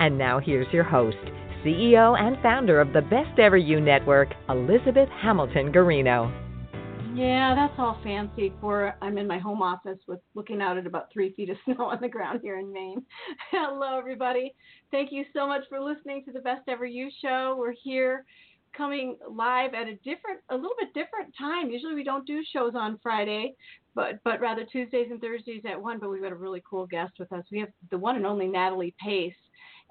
And now here's your host, CEO and founder of the Best Ever You Network, Elizabeth Hamilton Guarino. Yeah, that's all fancy for I'm in my home office with looking out at about three feet of snow on the ground here in Maine. Hello, everybody. Thank you so much for listening to the Best Ever You show. We're here coming live at a different, a little bit different time. Usually we don't do shows on Friday, but but rather Tuesdays and Thursdays at one. But we've got a really cool guest with us. We have the one and only Natalie Pace,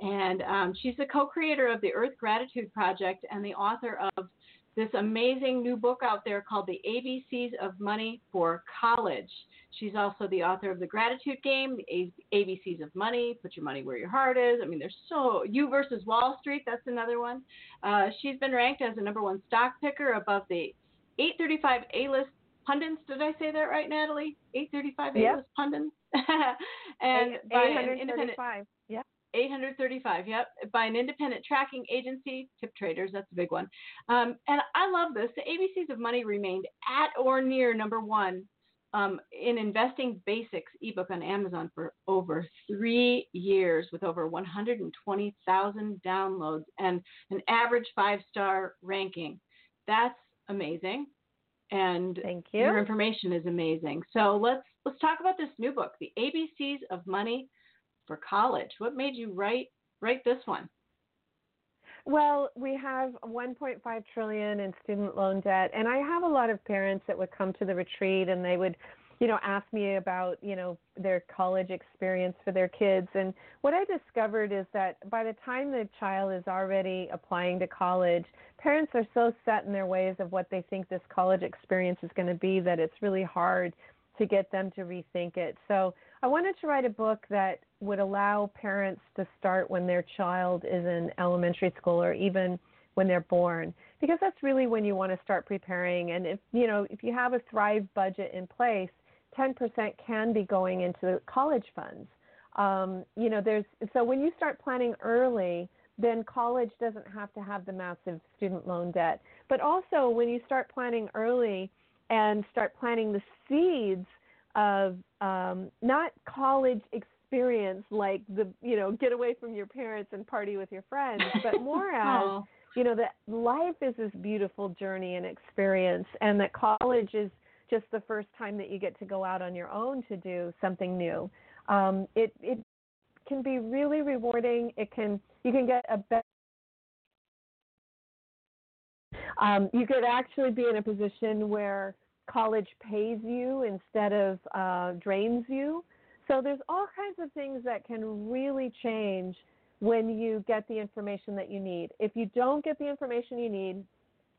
and um, she's the co-creator of the Earth Gratitude Project and the author of this amazing new book out there called The ABCs of Money for College. She's also the author of The Gratitude Game, The ABCs of Money, Put Your Money Where Your Heart Is. I mean, there's so, You versus Wall Street, that's another one. Uh, she's been ranked as the number one stock picker above the 835 A list pundits. Did I say that right, Natalie? 835 yep. A-list pundits. and 835. Yeah. 835, yep, by an independent tracking agency, TipsTraders, that's a big one. Um, and I love this. The ABCs of Money remained at or near number one um, in Investing Basics ebook on Amazon for over three years with over 120,000 downloads and an average five star ranking. That's amazing and Thank you. your information is amazing. So let's let's talk about this new book, The ABCs of Money for College. What made you write write this one? Well, we have 1.5 trillion in student loan debt, and I have a lot of parents that would come to the retreat and they would you know, ask me about, you know, their college experience for their kids. And what I discovered is that by the time the child is already applying to college, parents are so set in their ways of what they think this college experience is going to be that it's really hard to get them to rethink it. So I wanted to write a book that would allow parents to start when their child is in elementary school or even when they're born because that's really when you want to start preparing and if you know if you have a thrive budget in place 10% can be going into college funds. Um, you know, there's so when you start planning early, then college doesn't have to have the massive student loan debt. But also, when you start planning early and start planting the seeds of um, not college experience like the you know get away from your parents and party with your friends, but more as you know that life is this beautiful journey and experience, and that college is just the first time that you get to go out on your own to do something new. Um, it it can be really rewarding. It can you can get a better. Um, you could actually be in a position where college pays you instead of uh, drains you. So there's all kinds of things that can really change when you get the information that you need. If you don't get the information you need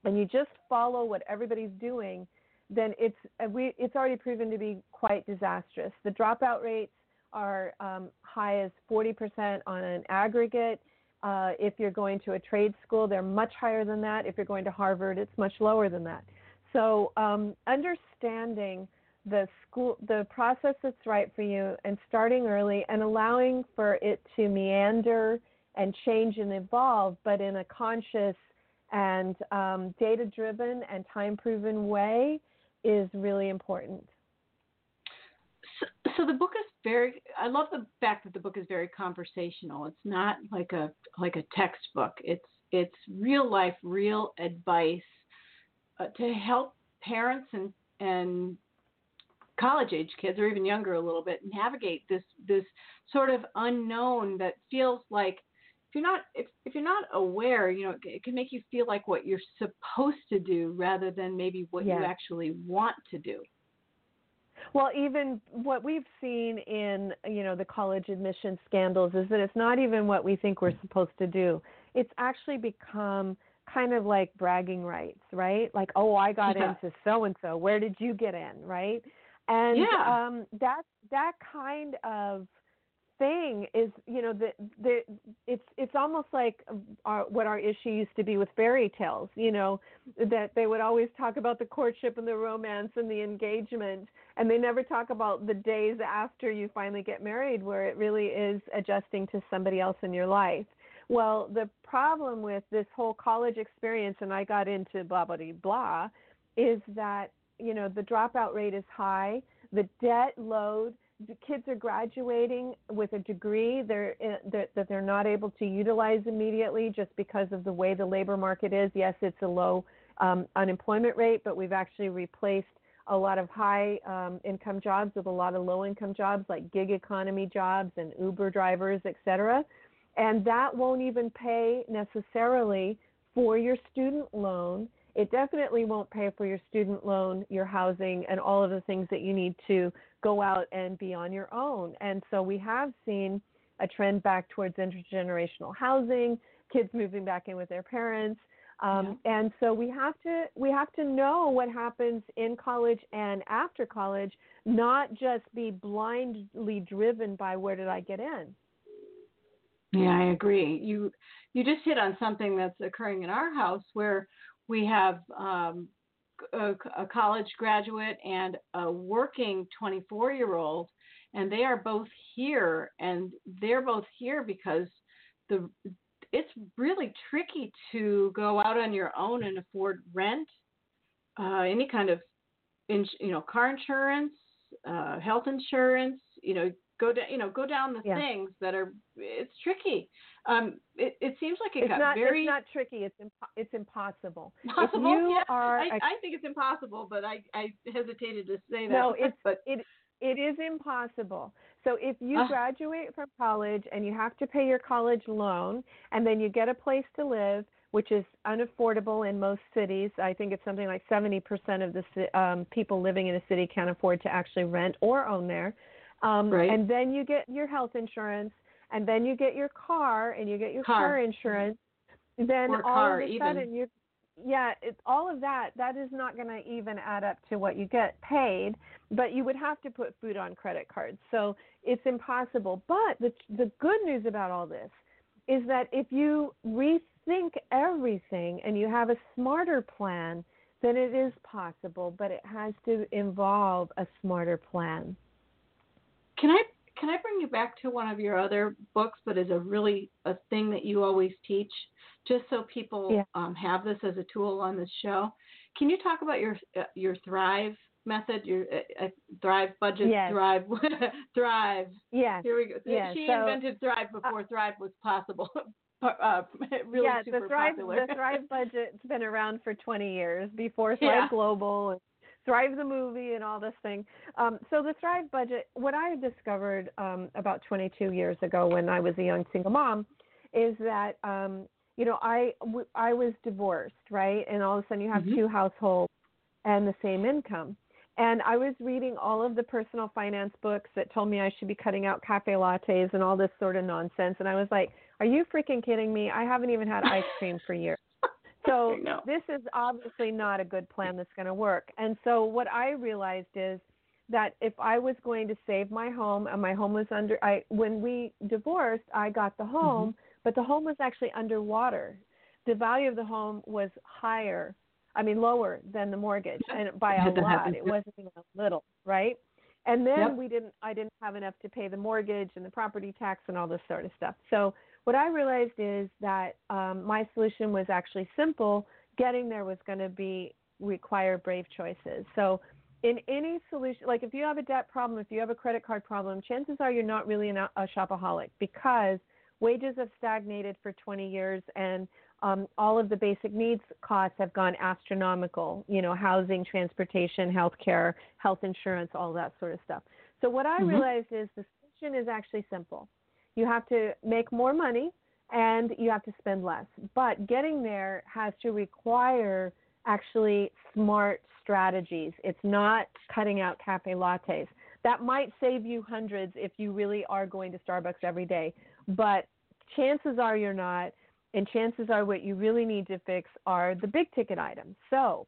and you just follow what everybody's doing, then it's uh, we, it's already proven to be quite disastrous. The dropout rates are um, high as 40% on an aggregate. Uh, if you're going to a trade school, they're much higher than that. If you're going to Harvard, it's much lower than that. So um, understanding the school, the process that's right for you, and starting early, and allowing for it to meander and change and evolve, but in a conscious and um, data-driven and time-proven way is really important. So, the book is very. I love the fact that the book is very conversational. It's not like a like a textbook. It's it's real life, real advice uh, to help parents and and college age kids or even younger a little bit navigate this this sort of unknown that feels like if you're not if, if you're not aware you know it, it, can make you feel like what you're supposed to do rather than maybe what you actually want to do well even what we've seen in you know the college admission scandals is that it's not even what we think we're supposed to do it's actually become kind of like bragging rights right like oh i got yeah. into so and so where did you get in right and yeah. um that that kind of thing is, you know, the, the it's it's almost like um, our, what our issue used to be with fairy tales. You know, that they would always talk about the courtship and the romance and the engagement, and they never talk about the days after you finally get married, where it really is adjusting to somebody else in your life. Well, the problem with this whole college experience, and I got into blah blah blah, is that you know the dropout rate is high, the debt load. The kids are graduating with a degree they're, that they're not able to utilize immediately just because of the way the labor market is. Yes, it's a low um, unemployment rate, but we've actually replaced a lot of high um, income jobs with a lot of low income jobs like gig economy jobs and Uber drivers, et cetera and that won't even pay necessarily for your student loan. It definitely won't pay for your student loan, your housing, and all of the things that you need to go out and be on your own. And so we have seen a trend back towards intergenerational housing, kids moving back in with their parents. Um, yeah. And so we have to we have to know what happens in college and after college, not just be blindly driven by where did I get in. Yeah, I agree. You you just hit on something that's occurring in our house where we have um, a, a college graduate and a working 24 year old, and they are both here, and they're both here because the it's really tricky to go out on your own and afford rent, uh, any kind of, you know, car insurance, uh, health insurance. You know, go down you know go down the yeah. things that are it's tricky um it, it seems like it it's got not, very it's not tricky it's impo- it's impossible possible if you yeah. are I, I think it's impossible but i i hesitated to say that no it's but it it is impossible so if you uh, graduate from college and you have to pay your college loan and then you get a place to live which is unaffordable in most cities. I think it's something like 70% of the um, people living in a city can't afford to actually rent or own there. Um, right. And then you get your health insurance, and then you get your car, and you get your car, car insurance. Then or all car, of a sudden you, yeah, it's all of that. That is not going to even add up to what you get paid. But you would have to put food on credit cards, so it's impossible. But the the good news about all this is that if you rethink everything and you have a smarter plan, then it is possible. But it has to involve a smarter plan. Can I can I bring you back to one of your other books, but as a really a thing that you always teach, just so people yeah. um, have this as a tool on this show? Can you talk about your uh, your Thrive method, your uh, uh, Thrive budget, yes. Thrive, Thrive? Yeah. Here we go. Yes. She so, invented Thrive uh, before uh, Thrive was possible. Uh, really yeah, super the Thrive popular. the Thrive budget's been around for 20 years before Thrive yeah. Global Thrive the movie and all this thing. Um, so the Thrive budget, what I discovered um, about 22 years ago when I was a young single mom, is that um, you know I w- I was divorced, right, and all of a sudden you have mm-hmm. two households and the same income. And I was reading all of the personal finance books that told me I should be cutting out cafe lattes and all this sort of nonsense. And I was like, are you freaking kidding me? I haven't even had ice cream for years. So this is obviously not a good plan that's going to work. And so what I realized is that if I was going to save my home and my home was under I when we divorced, I got the home, mm-hmm. but the home was actually underwater. The value of the home was higher, I mean lower than the mortgage and by a lot. It wasn't even a little, right? And then yep. we didn't I didn't have enough to pay the mortgage and the property tax and all this sort of stuff. So what I realized is that um, my solution was actually simple. Getting there was going to be require brave choices. So, in any solution, like if you have a debt problem, if you have a credit card problem, chances are you're not really a, a shopaholic because wages have stagnated for 20 years and um, all of the basic needs costs have gone astronomical. You know, housing, transportation, health care, health insurance, all that sort of stuff. So what I mm-hmm. realized is the solution is actually simple you have to make more money and you have to spend less. But getting there has to require actually smart strategies. It's not cutting out cafe lattes. That might save you hundreds if you really are going to Starbucks every day, but chances are you're not. And chances are what you really need to fix are the big ticket items. So,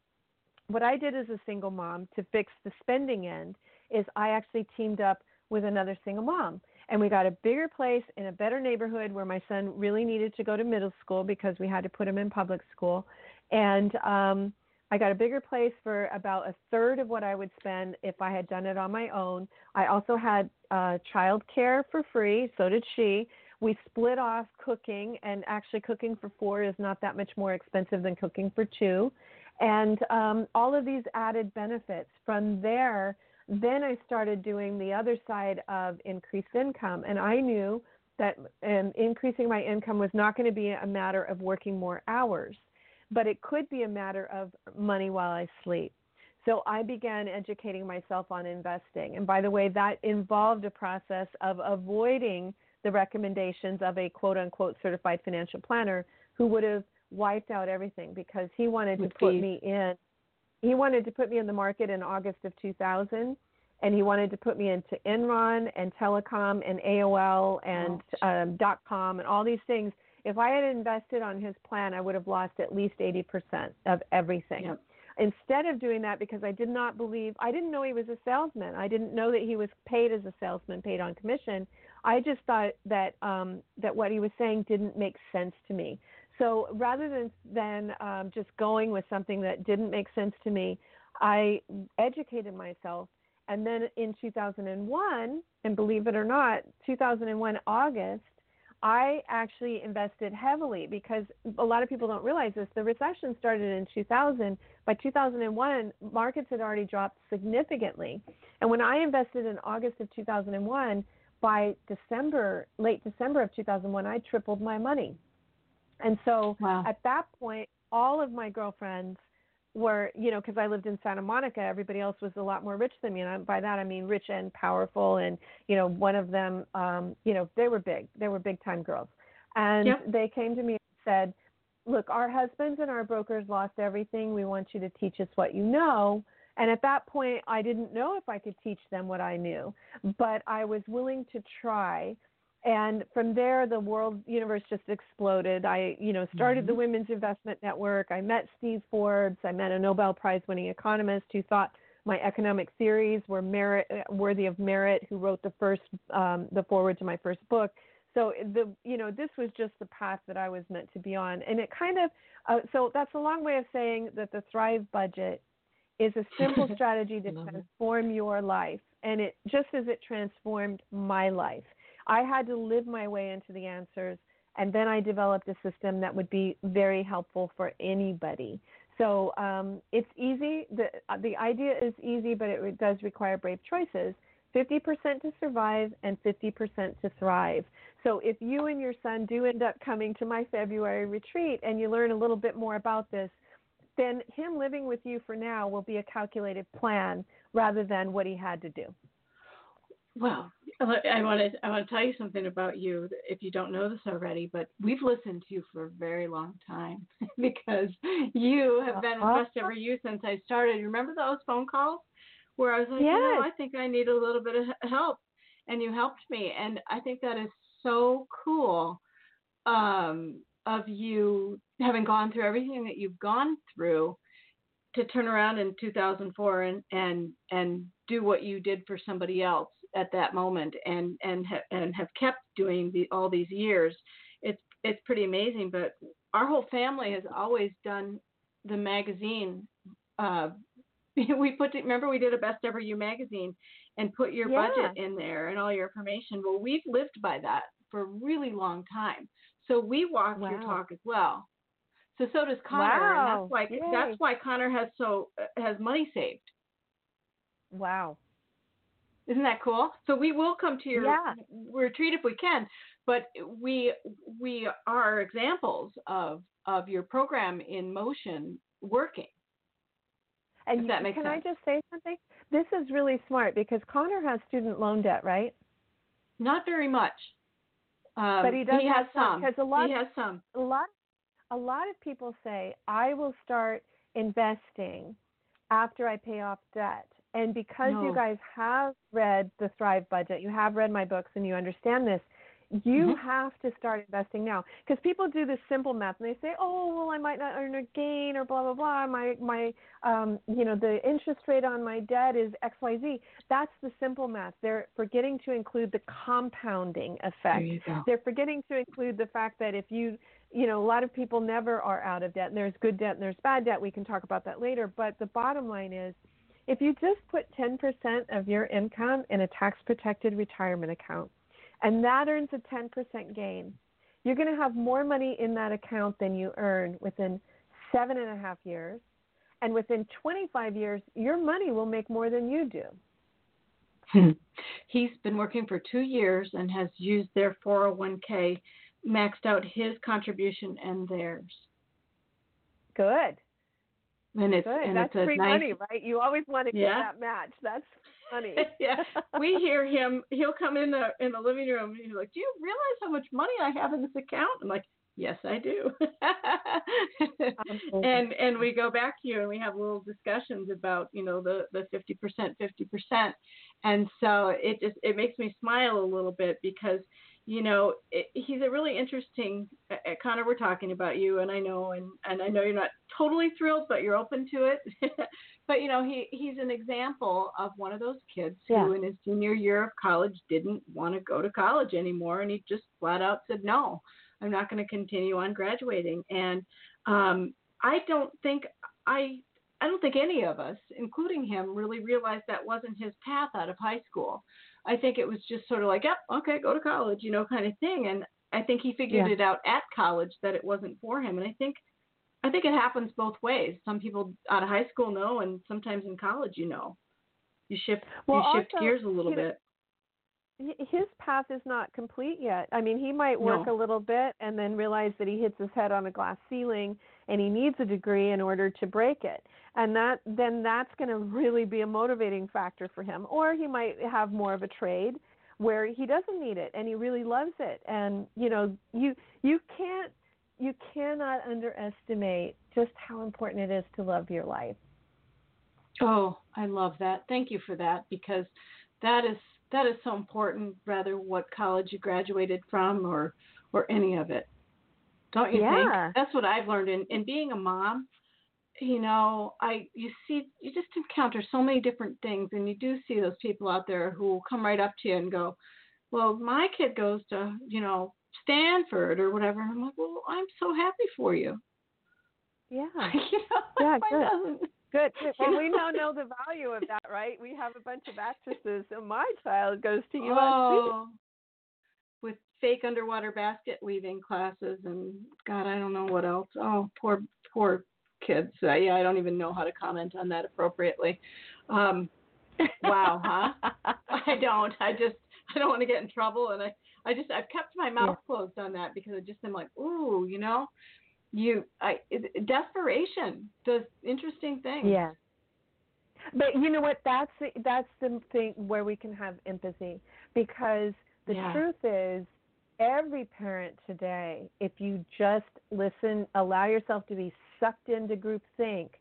what I did as a single mom to fix the spending end is I actually teamed up with another single mom and we got a bigger place in a better neighborhood where my son really needed to go to middle school because we had to put him in public school. And um, I got a bigger place for about a third of what I would spend if I had done it on my own. I also had uh, child care for free, so did she. We split off cooking, and actually, cooking for four is not that much more expensive than cooking for two. And um, all of these added benefits. From there, then I started doing the other side of increased income, and I knew that um, increasing my income was not going to be a matter of working more hours, but it could be a matter of money while I sleep. So I began educating myself on investing. And by the way, that involved a process of avoiding the recommendations of a quote unquote certified financial planner who would have wiped out everything because he wanted With to put me in he wanted to put me in the market in August of 2000, and he wanted to put me into Enron and telecom and AOL and um, dot com and all these things. If I had invested on his plan, I would have lost at least 80% of everything. Yep. Instead of doing that, because I did not believe, I didn't know he was a salesman. I didn't know that he was paid as a salesman, paid on commission. I just thought that um, that what he was saying didn't make sense to me. So rather than than um, just going with something that didn't make sense to me, I educated myself. And then in 2001, and believe it or not, 2001 August, I actually invested heavily because a lot of people don't realize this. The recession started in 2000. By 2001, markets had already dropped significantly. And when I invested in August of 2001, by December, late December of 2001, I tripled my money. And so wow. at that point, all of my girlfriends were, you know, because I lived in Santa Monica, everybody else was a lot more rich than me. And by that, I mean rich and powerful. And, you know, one of them, um, you know, they were big, they were big time girls. And yep. they came to me and said, Look, our husbands and our brokers lost everything. We want you to teach us what you know. And at that point, I didn't know if I could teach them what I knew, but I was willing to try and from there the world universe just exploded. I you know started mm-hmm. the women's investment network. I met steve forbes. I met a nobel prize winning economist who thought my economic theories were merit worthy of merit who wrote the first um, the foreword to my first book. So the you know this was just the path that i was meant to be on. And it kind of uh, so that's a long way of saying that the thrive budget is a simple strategy to transform your life. And it just as it transformed my life I had to live my way into the answers, and then I developed a system that would be very helpful for anybody. So um, it's easy. The, uh, the idea is easy, but it does require brave choices. 50% to survive and 50% to thrive. So if you and your son do end up coming to my February retreat and you learn a little bit more about this, then him living with you for now will be a calculated plan rather than what he had to do. Well, I want to I want to tell you something about you if you don't know this already, but we've listened to you for a very long time because you have been uh-huh. best ever you since I started. Remember those phone calls where I was like, yes. you know, I think I need a little bit of help, and you helped me, and I think that is so cool um, of you having gone through everything that you've gone through to turn around in 2004 and and and do what you did for somebody else at that moment and and ha- and have kept doing the, all these years it's it's pretty amazing but our whole family has always done the magazine uh, we put remember we did a best ever you magazine and put your yeah. budget in there and all your information well we've lived by that for a really long time so we walk wow. your talk as well so so does Connor wow. and that's why Yay. that's why Connor has so has money saved wow isn't that cool? So we will come to your yeah. retreat if we can, but we we are examples of of your program in motion working. And that makes can sense. I just say something? This is really smart because Connor has student loan debt, right? Not very much. Um, but he does he has some. Because a lot he has some. A lot a lot of people say I will start investing after I pay off debt. And because no. you guys have read the Thrive Budget, you have read my books, and you understand this, You Mhm. have to start investing now because people do this simple math and they say, "Oh, well, I might not earn a gain or blah blah blah. My my um, you know the interest rate on my debt is X Y Z." That's the simple math. They're forgetting to include the compounding effect. They're forgetting to include the fact that if you you know a lot of people never are out of debt and there's good debt and there's bad debt. We can talk about that later. But the bottom line is if you just put 10% of your income in a tax protected retirement account and that earns a 10% gain, you're going to have more money in that account than you earn within seven and a half years. And within 25 years, your money will make more than you do. Hmm. He's been working for two years and has used their 401k, maxed out his contribution and theirs. Good. And it's Good. and That's it's a free nice money, right? You always want to get Yeah. that match. That's funny. yeah, we hear him. He'll come in the in the living room. And he's like, "Do you realize how much money I have in this account?" I'm like, "Yes, I do." and and we go back here and we have little discussions about you know the the fifty percent, fifty percent, and so it just it makes me smile a little bit because you know it, he's a really interesting. Uh, uh, Connor, we're talking about you, and I know, and and I know you're not totally thrilled, but you're open to it. but you know he he's an example of one of those kids Yeah. who in his junior year of college didn't want to go to college anymore and he just flat out said no i'm not going to continue on graduating and um i don't think i i don't think any of us including him really realized that wasn't his path out of high school i think it was just sort of like yep okay go to college you know kind of thing and i think he figured Yeah. it out at college that it wasn't for him and i think I think it happens both ways. Some people out of high school know, and sometimes in college, you know, you shift Well, you shift also, gears a little bit. His path is not complete yet. I mean, he might work No. a little bit and then realize that he hits his head on a glass ceiling and he needs a degree in order to break it. And that then that's going to really be a motivating factor for him. Or he might have more of a trade where he doesn't need it and he really loves it. And you know, you you can't you cannot underestimate just how important it is to love your life. Oh, I love that. Thank you for that because that is that is so important. Rather, what college you graduated from, or or any of it, don't you Yeah. think? That's what I've learned in in being a mom. You know, I you see you just encounter so many different things, and you do see those people out there who will come right up to you and go, "Well, my kid goes to you know Stanford or whatever," and I'm like, "Well, I'm so happy for you." Yeah. you know, Yeah, good. Good. Well, we now know the value of that, right? We have a bunch of actresses, and my child goes to USC. Oh, with fake underwater basket weaving classes and God, I don't know what else. Oh, poor poor kids. Uh, yeah, I don't even know how to comment on that appropriately. Um, wow, huh? I don't. I just I don't want to get in trouble, and I I just I've kept my mouth closed on that because I just am like, ooh, you know, you I desperation does interesting things. Yeah. But you know what? That's the, that's the thing where we can have empathy because the Yeah. truth is, every parent today, if you just listen, allow yourself to be sucked into group think,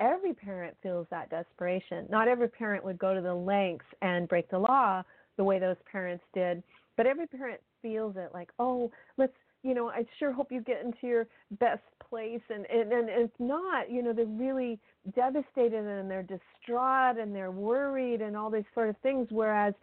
every parent feels that desperation. Not every parent would go to the lengths and break the law the way those parents did, but every parent feels it like, oh, let's you know, I sure hope you get into your best place and and, and if not, you know, they're really devastated and they're distraught and they're worried and all these sort of things whereas,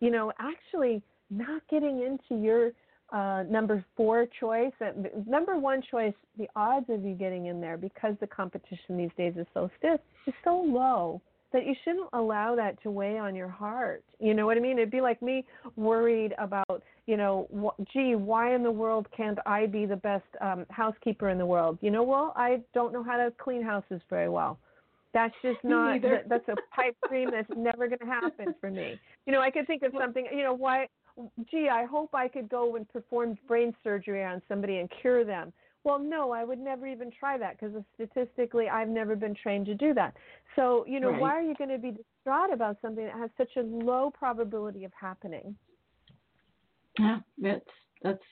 you know, actually not getting into your uh, number four choice, uh, number one choice, the odds of you getting in there because the competition these days is so stiff is so low that you shouldn't allow that to weigh on your heart. You know what I mean? It'd be like me worried about, you know, wh- gee, why in the world can't I be the best um, housekeeper in the world? You know, well, I don't know how to clean houses very well. That's just not. That, that's a pipe dream that's never going to happen for me. You know, I could think of something. You know, why? Gee, I hope I could go and perform brain surgery on somebody and cure them. Well, no, I would never even try that because statistically, I've never been trained to do that. So, you know, Right. why are you going to be distraught about something that has such a low probability of happening? Yeah, that's that's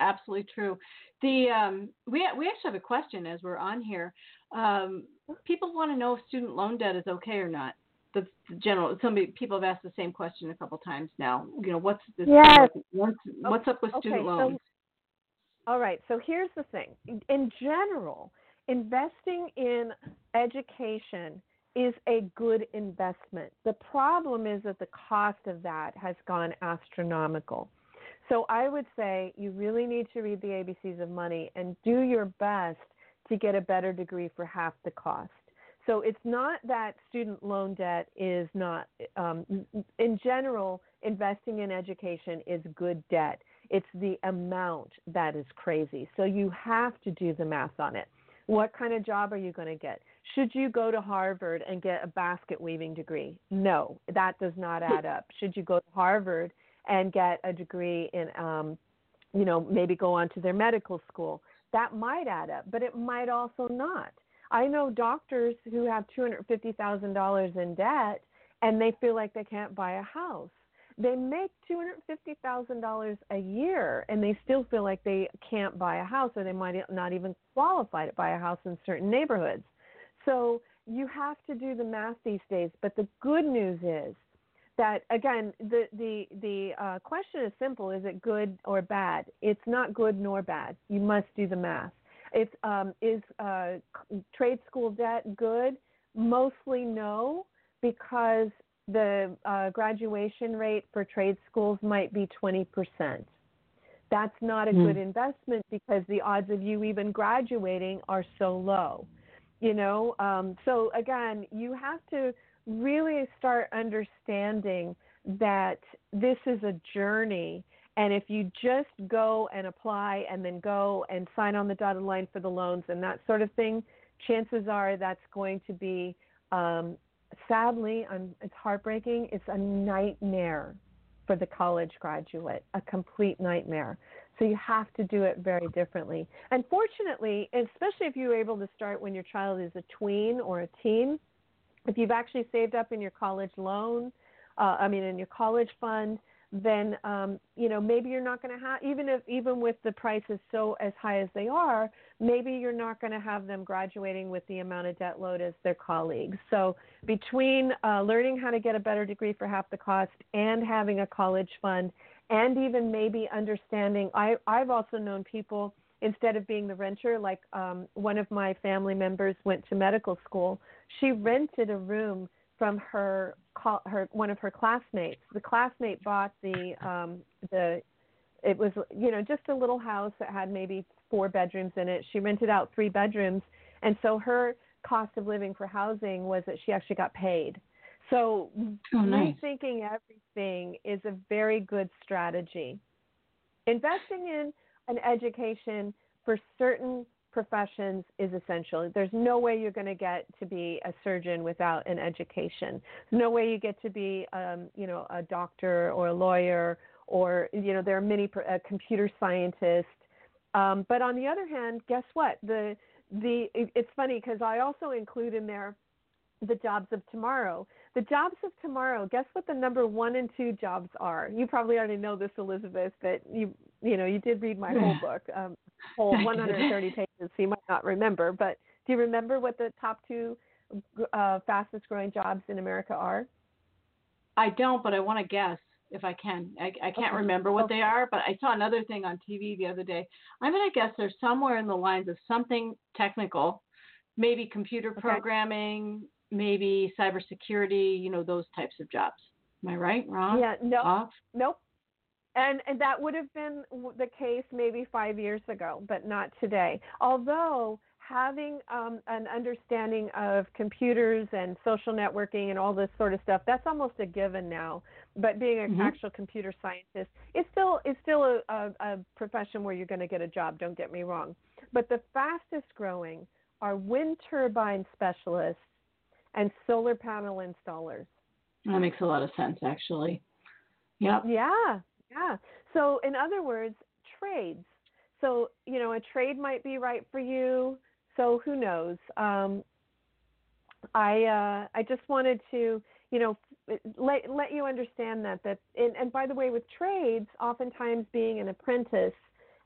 absolutely true. The um, we we actually have a question as we're on here. Um, people want to know if student loan debt is okay or not. the general. Some people have asked the same question a couple times now. You know, what's this? Yes. What's, what's up with okay, student loans? So, all right. So here's the thing. In general, investing in education is a good investment. The problem is that the cost of that has gone astronomical. So I would say you really need to read the ABCs of money and do your best to get a better degree for half the cost. So it's not that student loan debt is not, um, in general, investing in education is good debt. It's the amount that is crazy. So you have to do the math on it. What kind of job are you going to get? Should you go to Harvard and get a basket weaving degree? No, that does not add up. Should you go to Harvard and get a degree in, um, you know, maybe go on to their medical school? That might add up, but it might also not. I know doctors who have $250,000 in debt and they feel like they can't buy a house. They make $250,000 a year and they still feel like they can't buy a house or they might not even qualify to buy a house in certain neighborhoods. So you have to do the math these days. But the good news is that again, the the the uh, question is simple: Is it good or bad? It's not good nor bad. You must do the math. It's um, is uh, trade school debt good? Mostly no, because the uh, graduation rate for trade schools might be 20%. That's not a mm. good investment because the odds of you even graduating are so low. You know, um, so again, you have to really start understanding that this is a journey. And if you just go and apply and then go and sign on the dotted line for the loans and that sort of thing, chances are that's going to be, um, sadly, um, it's heartbreaking. It's a nightmare for the college graduate, a complete nightmare. So you have to do it very differently. And fortunately, especially if you're able to start when your child is a tween or a teen, if you've actually saved up in your college loan, uh, I mean, in your college fund, then um, you know maybe you're not going to have even if even with the prices so as high as they are, maybe you're not going to have them graduating with the amount of debt load as their colleagues. So between uh, learning how to get a better degree for half the cost and having a college fund and even maybe understanding. I, I've also known people instead of being the renter, like um, one of my family members went to medical school. She rented a room from her her one of her classmates. The classmate bought the um, the it was you know just a little house that had maybe four bedrooms in it. She rented out three bedrooms, and so her cost of living for housing was that she actually got paid. So oh, nice. rethinking everything is a very good strategy. Investing in an education for certain professions is essential. There's no way you're going to get to be a surgeon without an education. No way you get to be, um, you know, a doctor or a lawyer or, you know, there are many a computer scientists. Um, but on the other hand, guess what? The the it's funny because I also include in there the jobs of tomorrow. The jobs of tomorrow. Guess what the number one and two jobs are? You probably already know this, Elizabeth, but you you know you did read my whole book, um, whole 130 pages. So you might not remember, but do you remember what the top two uh, fastest growing jobs in America are? I don't, but I want to guess if I can. I, I can't okay. remember what okay. they are, but I saw another thing on TV the other day. I'm going to guess they're somewhere in the lines of something technical, maybe computer okay. programming, maybe cybersecurity, you know, those types of jobs. Am I right? Wrong? Yeah, no, Off? nope. And and that would have been the case maybe five years ago, but not today. Although having um, an understanding of computers and social networking and all this sort of stuff, that's almost a given now. But being an mm-hmm. actual computer scientist is still is still a, a, a profession where you're going to get a job. Don't get me wrong. But the fastest growing are wind turbine specialists and solar panel installers. That makes a lot of sense, actually. Yep. Yeah, yeah. So, in other words, trades. So, you know, a trade might be right for you. So, who knows? Um, I uh, I just wanted to, you know, let let you understand that that. And, and by the way, with trades, oftentimes being an apprentice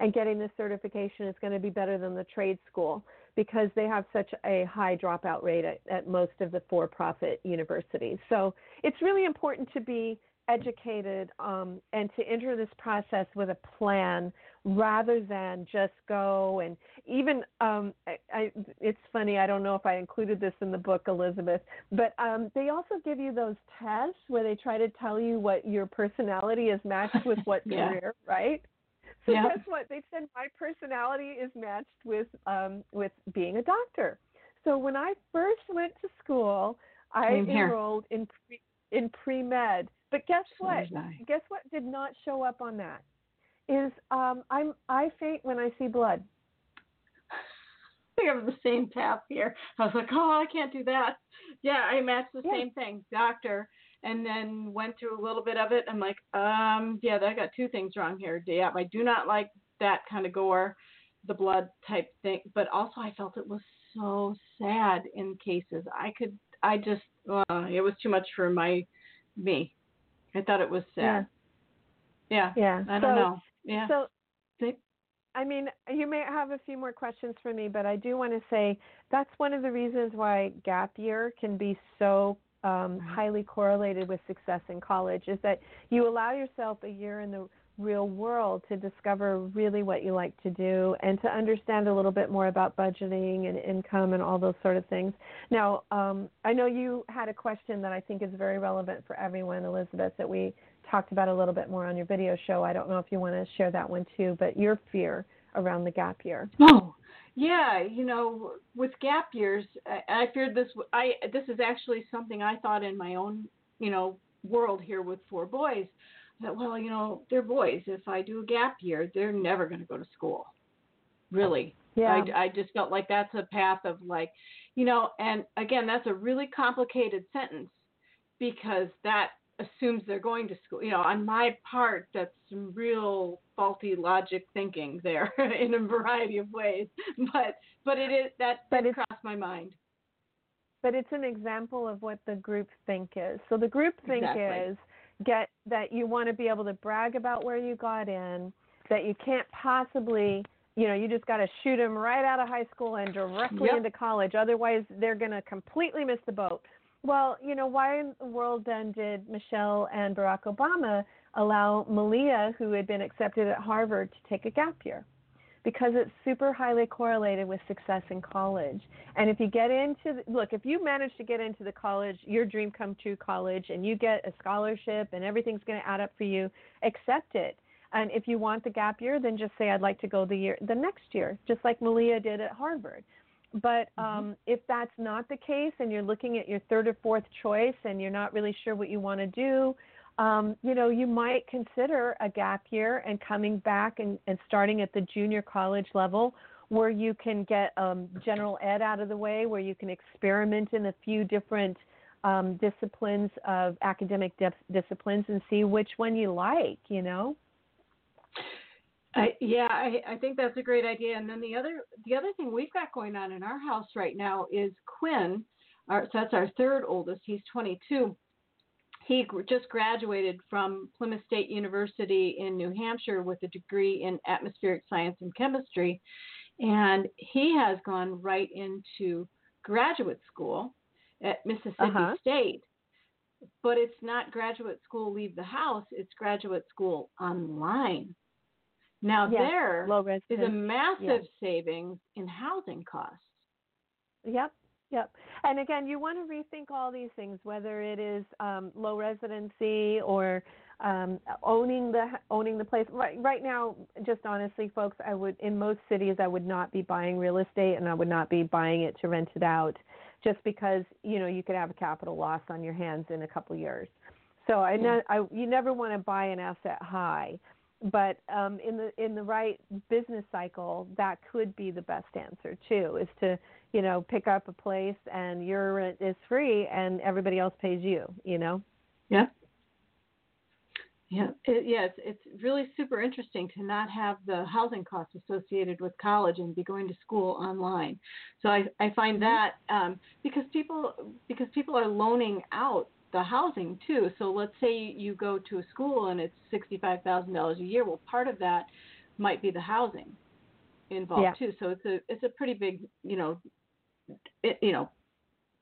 and getting the certification is going to be better than the trade school because they have such a high dropout rate at, at most of the for profit universities. So it's really important to be educated um, and to enter this process with a plan rather than just go and even um, I, I, it's funny i don't know if i included this in the book elizabeth but um, they also give you those tests where they try to tell you what your personality is matched with what yeah. career right so yeah. guess what they said my personality is matched with um, with being a doctor so when i first went to school i enrolled in pre, in pre-med but guess what? Guess what did not show up on that? Is um, I'm I faint when I see blood. I have the same path here. I was like, oh, I can't do that. Yeah, I matched the yeah. same thing, doctor, and then went through a little bit of it. I'm like, um, yeah, I got two things wrong here. Yeah, I do not like that kind of gore, the blood type thing, but also I felt it was so sad in cases. I could, I just, uh, it was too much for my me. I thought it was sad. Yeah. Yeah. yeah. I don't so, know. Yeah. So, I mean, you may have a few more questions for me, but I do want to say that's one of the reasons why gap year can be so um, highly correlated with success in college is that you allow yourself a year in the real world to discover really what you like to do and to understand a little bit more about budgeting and income and all those sort of things. Now, um, I know you had a question that I think is very relevant for everyone, Elizabeth, that we talked about a little bit more on your video show. I don't know if you want to share that one too, but your fear around the gap year. Oh, yeah, you know, with gap years, I, I feared this. I this is actually something I thought in my own, you know, world here with four boys that well, you know, they're boys. If I do a gap year, they're never going to go to school. Really. Yeah. I, I just felt like that's a path of like, you know, and again, that's a really complicated sentence because that assumes they're going to school. You know, on my part, that's some real faulty logic thinking there in a variety of ways. But but it is that that crossed my mind. But it's an example of what the group think is. So the group think exactly. is get that you want to be able to brag about where you got in, that you can't possibly, you know, you just got to shoot them right out of high school and directly yep. into college. Otherwise, they're going to completely miss the boat. Well, you know, why in the world then did Michelle and Barack Obama allow Malia, who had been accepted at Harvard, to take a gap year? because it's super highly correlated with success in college. And if you get into the, look, if you manage to get into the college, your dream come true college, and you get a scholarship and everything's going to add up for you, accept it. And if you want the gap year, then just say I'd like to go the year the next year, just like Malia did at Harvard. But mm-hmm. um, mm-hmm. if that's not the case, and you're looking at your third or fourth choice, and you're not really sure what you want to do, um, you know, you might consider a gap year and coming back and, and starting at the junior college level where you can get um, general ed out of the way, where you can experiment in a few different um, disciplines of academic disciplines and see which one you like, you know? I, yeah, I, I think that's a great idea. And then the other the other thing we've got going on in our house right now is Quinn. Our, so that's our third oldest. He's 22 he just graduated from Plymouth State University in New Hampshire with a degree in atmospheric science and chemistry. And he has gone right into graduate school at Mississippi uh-huh. State. But it's not graduate school leave the house, it's graduate school online. Now, yes, there is a massive yes. savings in housing costs. Yep, Yep. And again, you want to rethink all these things, whether it is um, low residency or um, owning the owning the place. Right, right now, just honestly, folks, I would in most cities I would not be buying real estate, and I would not be buying it to rent it out, just because you know you could have a capital loss on your hands in a couple years. So I, yeah. I you never want to buy an asset high but um, in the in the right business cycle, that could be the best answer too. Is to you know pick up a place and your rent is free and everybody else pays you. You know. Yeah. Yeah, it, yeah, it's, it's really super interesting to not have the housing costs associated with college and be going to school online. So I, I find mm-hmm. that um, because people because people are loaning out the housing too. So let's say you go to a school and it's sixty-five thousand dollars a year. Well, part of that might be the housing. involved Yeah. too. So it's a it's a pretty big you know it, you know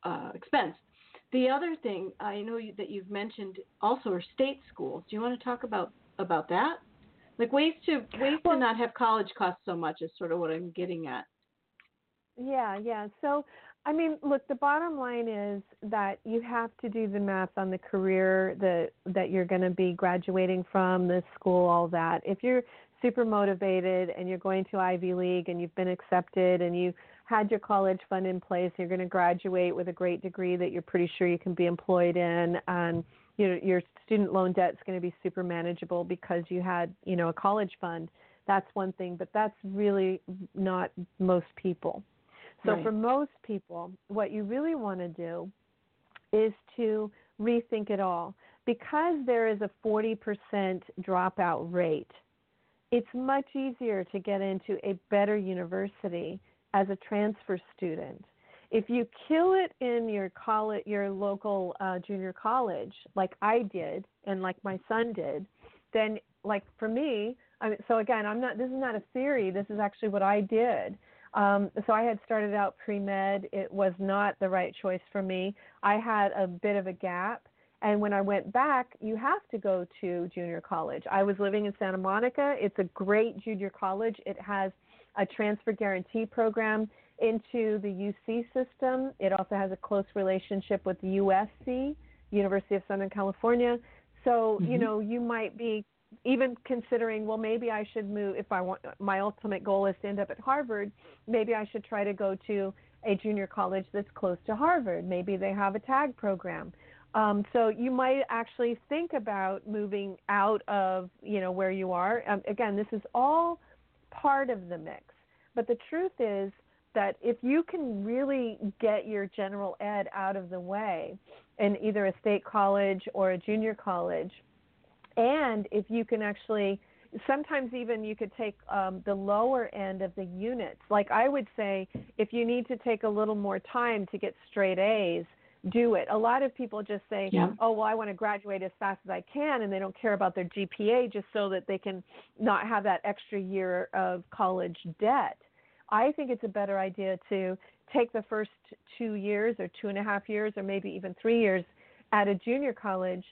uh, expense. The other thing I know you, that you've mentioned also are state schools. Do you want to talk about about that? Like ways to ways Well- to not have college cost so much is sort of what I'm getting at. Yeah, yeah. So, I mean, look, the bottom line is that you have to do the math on the career that that you're going to be graduating from, the school, all that. If you're super motivated and you're going to Ivy League and you've been accepted and you had your college fund in place, you're going to graduate with a great degree that you're pretty sure you can be employed in and you know, your student loan debt is going to be super manageable because you had, you know, a college fund. That's one thing, but that's really not most people. So Right. for most people, what you really want to do is to rethink it all. Because there is a 40% dropout rate, it's much easier to get into a better university as a transfer student. If you kill it in your college, your local uh, junior college, like I did, and like my son did, then like for me, I mean, so again, I'm not. This is not a theory. This is actually what I did. Um, so I had started out pre med. It was not the right choice for me. I had a bit of a gap. And when I went back, you have to go to junior college. I was living in Santa Monica. It's a great junior college. It has a transfer guarantee program into the UC system. It also has a close relationship with USC, University of Southern California. So, you Mhm. know, you might be even considering, well, maybe I should move if I want my ultimate goal is to end up at Harvard, maybe I should try to go to a junior college that's close to Harvard. Maybe they have a tag program. Um, so you might actually think about moving out of, you know, where you are. Um, again, this is all part of the mix. But the truth is that if you can really get your general ed out of the way in either a state college or a junior college, and if you can actually sometimes even you could take um, the lower end of the units. Like i would say if you need to take a little more time to get straight a's do it. A lot of people just say Yeah. oh well i want to graduate as fast as i can and they don't care about their gpa just so that they can not have that extra year of college debt. I think it's a better idea to take the first two years or two and a half years or maybe even three years at a junior college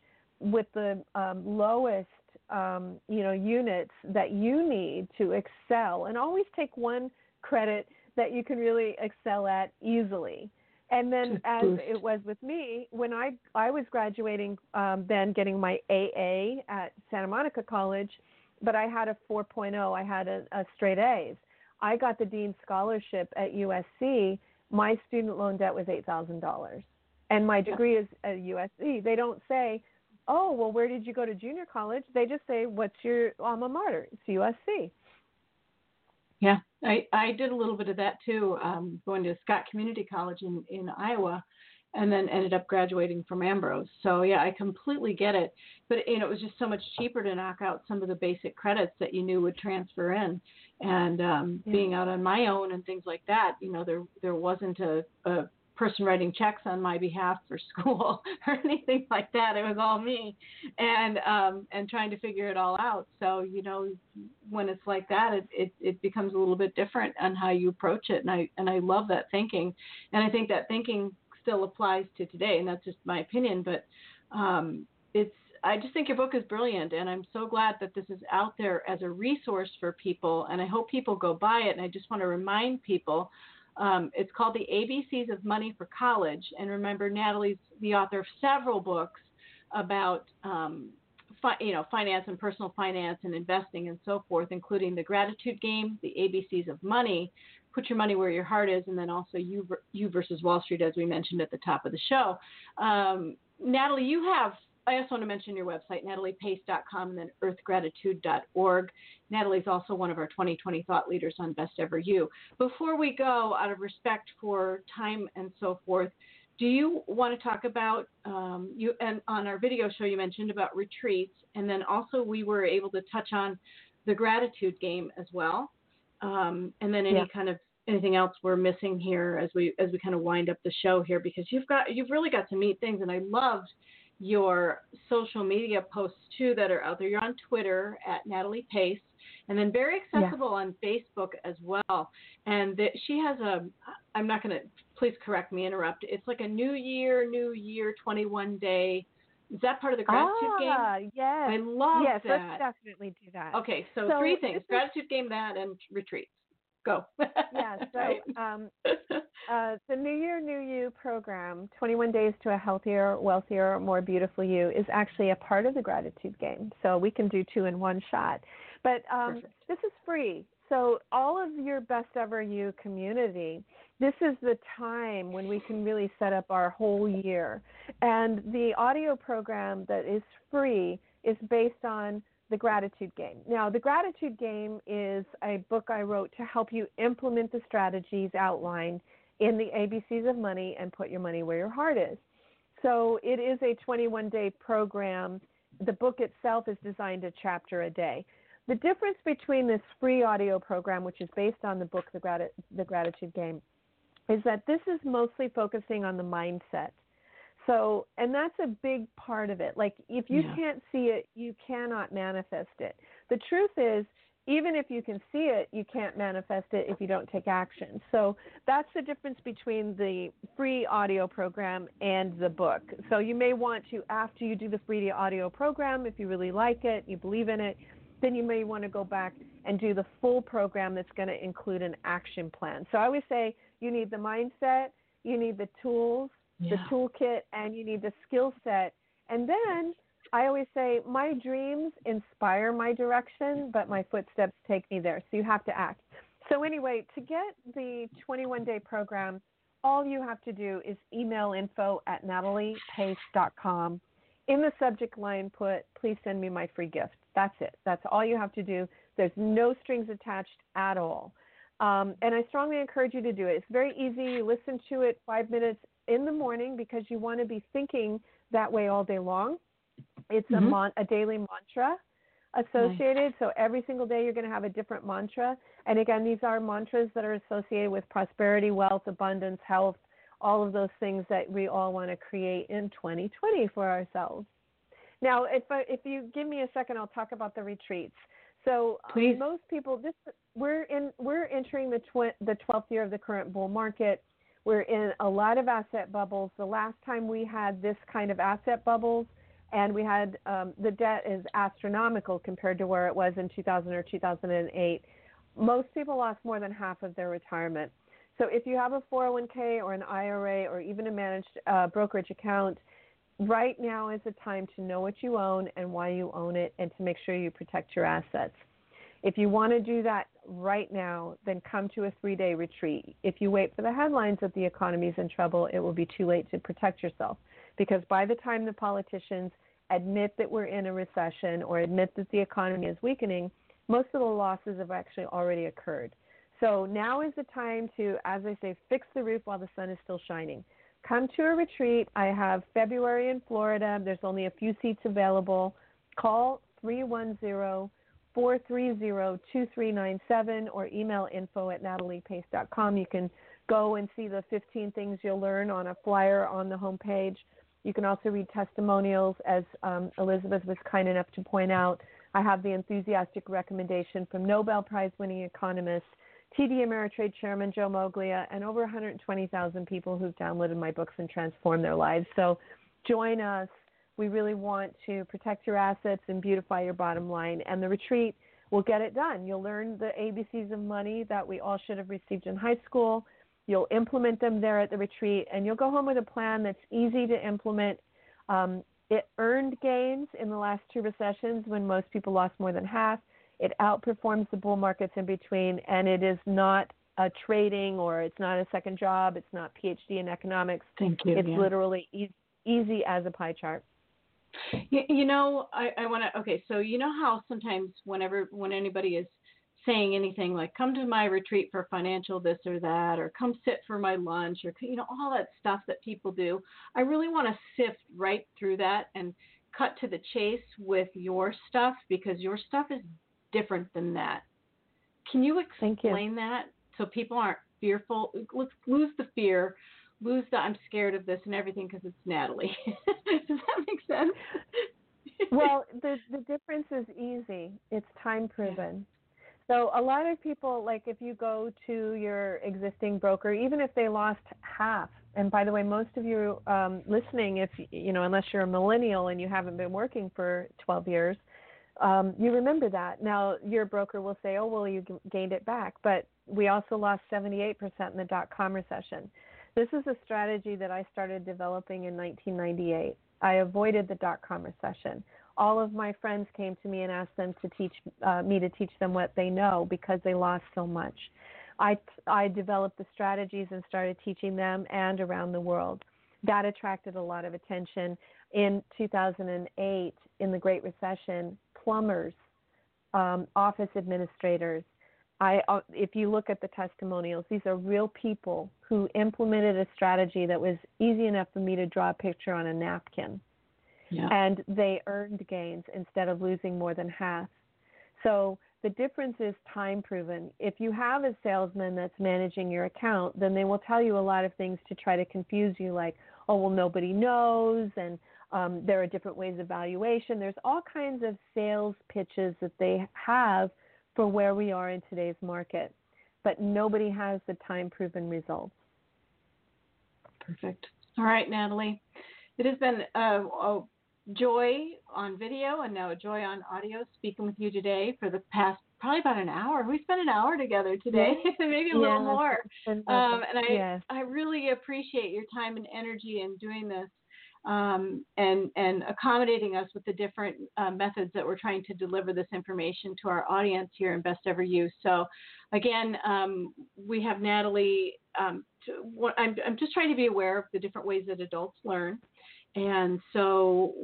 with the um, lowest um, you know units that you need to excel and always take one credit that you can really excel at easily. And then as it was with me when i i was graduating um, then getting my aa at santa monica college but i had a 4.0 i had a, a straight a's. I got the dean scholarship at usc my student loan debt was $8000 and my degree is at usc they don't say oh well where did you go to junior college they just say what's your alma mater it's usc Yeah, I, I did a little bit of that too, um, going to Scott Community College in, in Iowa and then ended up graduating from Ambrose. So yeah, I completely get it. But you know, it was just so much cheaper to knock out some of the basic credits that you knew would transfer in. And um, Yeah. being out on my own and things like that, you know, there there wasn't a, a person writing checks on my behalf for school or anything like that. It was all me, and um, and trying to figure it all out. So you know, when it's like that, it, it it becomes a little bit different on how you approach it. And I and I love that thinking, and I think that thinking still applies to today. And that's just my opinion, but um, it's I just think your book is brilliant, and I'm so glad that this is out there as a resource for people. And I hope people go buy it. And I just want to remind people um, it's called The ABCs of Money for College. And remember, Natalie's the author of several books about, um, fi- you know, finance and personal finance and investing and so forth, including The Gratitude Game, The ABCs of Money, Put Your Money Where Your Heart Is, and then also You, you versus Wall Street, as we mentioned at the top of the show. Um, Natalie, you have I also want to mention your website, nataliepace.com, and then earthgratitude.org. Natalie's also one of our 2020 thought leaders on Best Ever You. Before we go, out of respect for time and so forth, do you want to talk about um, you and on our video show you mentioned about retreats, and then also we were able to touch on the gratitude game as well, um, and then any Yeah. kind of anything else we're missing here as we as we kind of wind up the show here because you've got you've really got to meet things, and I loved your social media posts too that are out there. You're on Twitter at Natalie Pace, and then very accessible yeah. on Facebook as well. And that she has a, I'm not going to, please correct me, interrupt. It's like a New Year, New Year 21 day. Is that part of the gratitude ah, game? Yes. I love yes, that. Yes, let's definitely do that. Okay, so, so three things: gratitude game, that, and retreats. Go. yeah. So um, uh, the New Year, New You program, 21 Days to a Healthier, Wealthier, More Beautiful You, is actually a part of the gratitude game. So we can do two in one shot. But um, this is free. So all of your best ever you community, this is the time when we can really set up our whole year. And the audio program that is free is based on the Gratitude Game. Now, The Gratitude Game is a book I wrote to help you implement the strategies outlined in the ABCs of Money and put your money where your heart is. So, it is a 21 day program. The book itself is designed a chapter a day. The difference between this free audio program, which is based on the book, The, Grat- the Gratitude Game, is that this is mostly focusing on the mindset. So, and that's a big part of it. Like, if you yeah. can't see it, you cannot manifest it. The truth is, even if you can see it, you can't manifest it if you don't take action. So, that's the difference between the free audio program and the book. So, you may want to, after you do the free audio program, if you really like it, you believe in it, then you may want to go back and do the full program that's going to include an action plan. So, I always say you need the mindset, you need the tools, yeah. the toolkit and you need the skill set. And then I always say, my dreams inspire my direction, but my footsteps take me there. So you have to act. So, anyway, to get the 21 day program, all you have to do is email info at nataliepace.com. In the subject line, put, please send me my free gift. That's it. That's all you have to do. There's no strings attached at all. Um, and I strongly encourage you to do it. It's very easy. You listen to it five minutes in the morning because you want to be thinking that way all day long. It's mm-hmm. a, mon- a daily mantra associated. Nice. So every single day you're going to have a different mantra. And again, these are mantras that are associated with prosperity, wealth, abundance, health, all of those things that we all want to create in 2020 for ourselves. Now, if I, if you give me a second, I'll talk about the retreats. So um, most people, this we're in we're entering the tw- the 12th year of the current bull market. We're in a lot of asset bubbles. The last time we had this kind of asset bubbles, and we had um, the debt is astronomical compared to where it was in 2000 or 2008. Most people lost more than half of their retirement. So if you have a 401k or an IRA or even a managed uh, brokerage account, right now is the time to know what you own and why you own it and to make sure you protect your assets. If you want to do that right now, then come to a three day retreat. If you wait for the headlines that the economy is in trouble, it will be too late to protect yourself. Because by the time the politicians admit that we're in a recession or admit that the economy is weakening, most of the losses have actually already occurred. So now is the time to, as I say, fix the roof while the sun is still shining. Come to a retreat. I have February in Florida. There's only a few seats available. Call 310 430-2397 or email info at nataliepace.com. You can go and see the 15 things you'll learn on a flyer on the homepage. You can also read testimonials, as um, Elizabeth was kind enough to point out. I have the enthusiastic recommendation from Nobel Prize winning economist, TD Ameritrade Chairman Joe Moglia, and over 120,000 people who've downloaded my books and transformed their lives. So join us we really want to protect your assets and beautify your bottom line. And the retreat will get it done. You'll learn the ABCs of money that we all should have received in high school. You'll implement them there at the retreat, and you'll go home with a plan that's easy to implement. Um, it earned gains in the last two recessions when most people lost more than half. It outperforms the bull markets in between, and it is not a trading or it's not a second job. It's not PhD in economics. Thank you. It's yeah. literally e- easy as a pie chart. You, you know, I, I want to. Okay, so you know how sometimes whenever when anybody is saying anything like "come to my retreat for financial this or that," or "come sit for my lunch," or you know all that stuff that people do, I really want to sift right through that and cut to the chase with your stuff because your stuff is different than that. Can you explain you. that so people aren't fearful? Let's lose the fear lose the I'm scared of this and everything because it's Natalie. Does that make sense? well, the the difference is easy. It's time proven. So a lot of people, like if you go to your existing broker, even if they lost half, and by the way, most of you um, listening, if you know, unless you're a millennial and you haven't been working for 12 years, um, you remember that. Now your broker will say, "Oh, well, you gained it back," but we also lost 78% in the dot com recession. This is a strategy that I started developing in 1998. I avoided the dot com recession. All of my friends came to me and asked them to teach uh, me to teach them what they know because they lost so much. I, I developed the strategies and started teaching them and around the world. That attracted a lot of attention. In 2008, in the Great Recession, plumbers, um, office administrators, I, uh, if you look at the testimonials, these are real people who implemented a strategy that was easy enough for me to draw a picture on a napkin. Yeah. And they earned gains instead of losing more than half. So the difference is time proven. If you have a salesman that's managing your account, then they will tell you a lot of things to try to confuse you, like, oh, well, nobody knows, and um, there are different ways of valuation. There's all kinds of sales pitches that they have for where we are in today's market, but nobody has the time proven results. Perfect. All right, Natalie. It has been a, a, joy on video and now a joy on audio speaking with you today for the past probably about an hour. We spent an hour together today, maybe a little more. Um, and I, yes. I really appreciate your time and energy in doing this um, and and accommodating us with the different uh, methods that we're trying to deliver this information to our audience here in Best Ever You. So, again, um, we have Natalie. Um, to, I'm I'm just trying to be aware of the different ways that adults learn, and so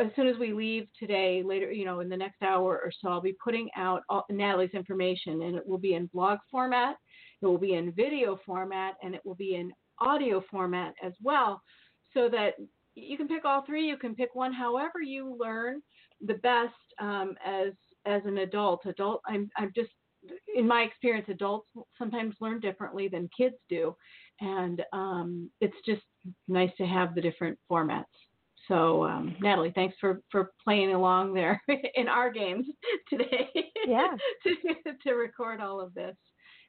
as soon as we leave today, later, you know, in the next hour or so, I'll be putting out all, Natalie's information, and it will be in blog format, it will be in video format, and it will be in audio format as well so that you can pick all three. You can pick one, however you learn the best um, as as an adult. Adult, I'm I'm just in my experience, adults sometimes learn differently than kids do, and um, it's just nice to have the different formats. So, um, Natalie, thanks for, for playing along there in our games today. Yeah. to, to record all of this.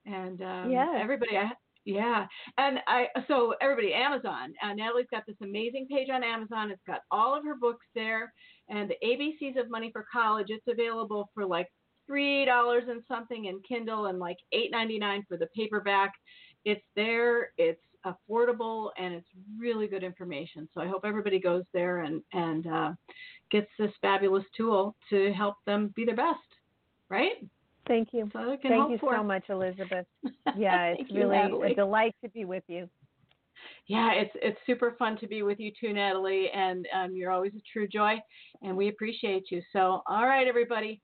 And um, yeah. everybody, I, yeah, and I so everybody, Amazon. Uh, Natalie's got this amazing page on Amazon. It's got all of her books there, and the ABCs of Money for College. It's available for like three dollars and something in Kindle, and like eight ninety nine for the paperback. It's there. It's affordable, and it's really good information. So I hope everybody goes there and and uh, gets this fabulous tool to help them be their best. Right? Thank you. So Thank you for. so much, Elizabeth. Yeah, it's really you, a delight to be with you. Yeah, it's it's super fun to be with you too, Natalie, and um, you're always a true joy, and we appreciate you. So, all right, everybody.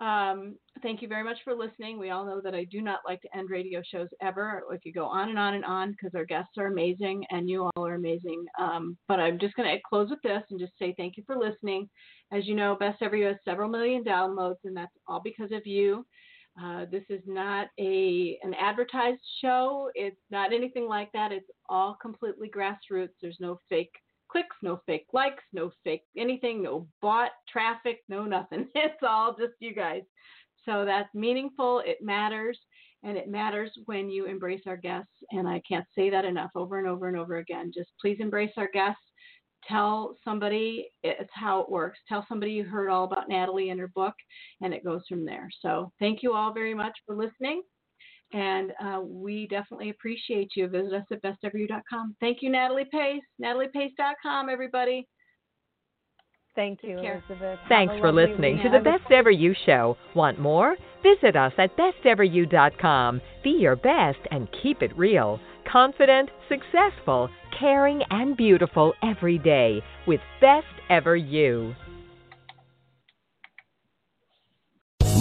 Um, thank you very much for listening. We all know that I do not like to end radio shows ever. If you go on and on and on, because our guests are amazing and you all are amazing. Um, but I'm just going to close with this and just say thank you for listening. As you know, Best Ever You has several million downloads, and that's all because of you. Uh, this is not a an advertised show. It's not anything like that. It's all completely grassroots. There's no fake clicks, no fake likes, no fake anything, no bot traffic, no nothing. It's all just you guys. So that's meaningful. It matters. And it matters when you embrace our guests. And I can't say that enough over and over and over again. Just please embrace our guests. Tell somebody it's how it works. Tell somebody you heard all about Natalie and her book, and it goes from there. So thank you all very much for listening. And uh, we definitely appreciate you. Visit us at besteveryou.com. Thank you, Natalie Pace. NataliePace.com, everybody. Thank you, Elizabeth. Thanks for listening to the Best Ever You Show. Want more? Visit us at besteveryou.com. Be your best and keep it real. Confident, successful, caring, and beautiful every day with Best Ever You.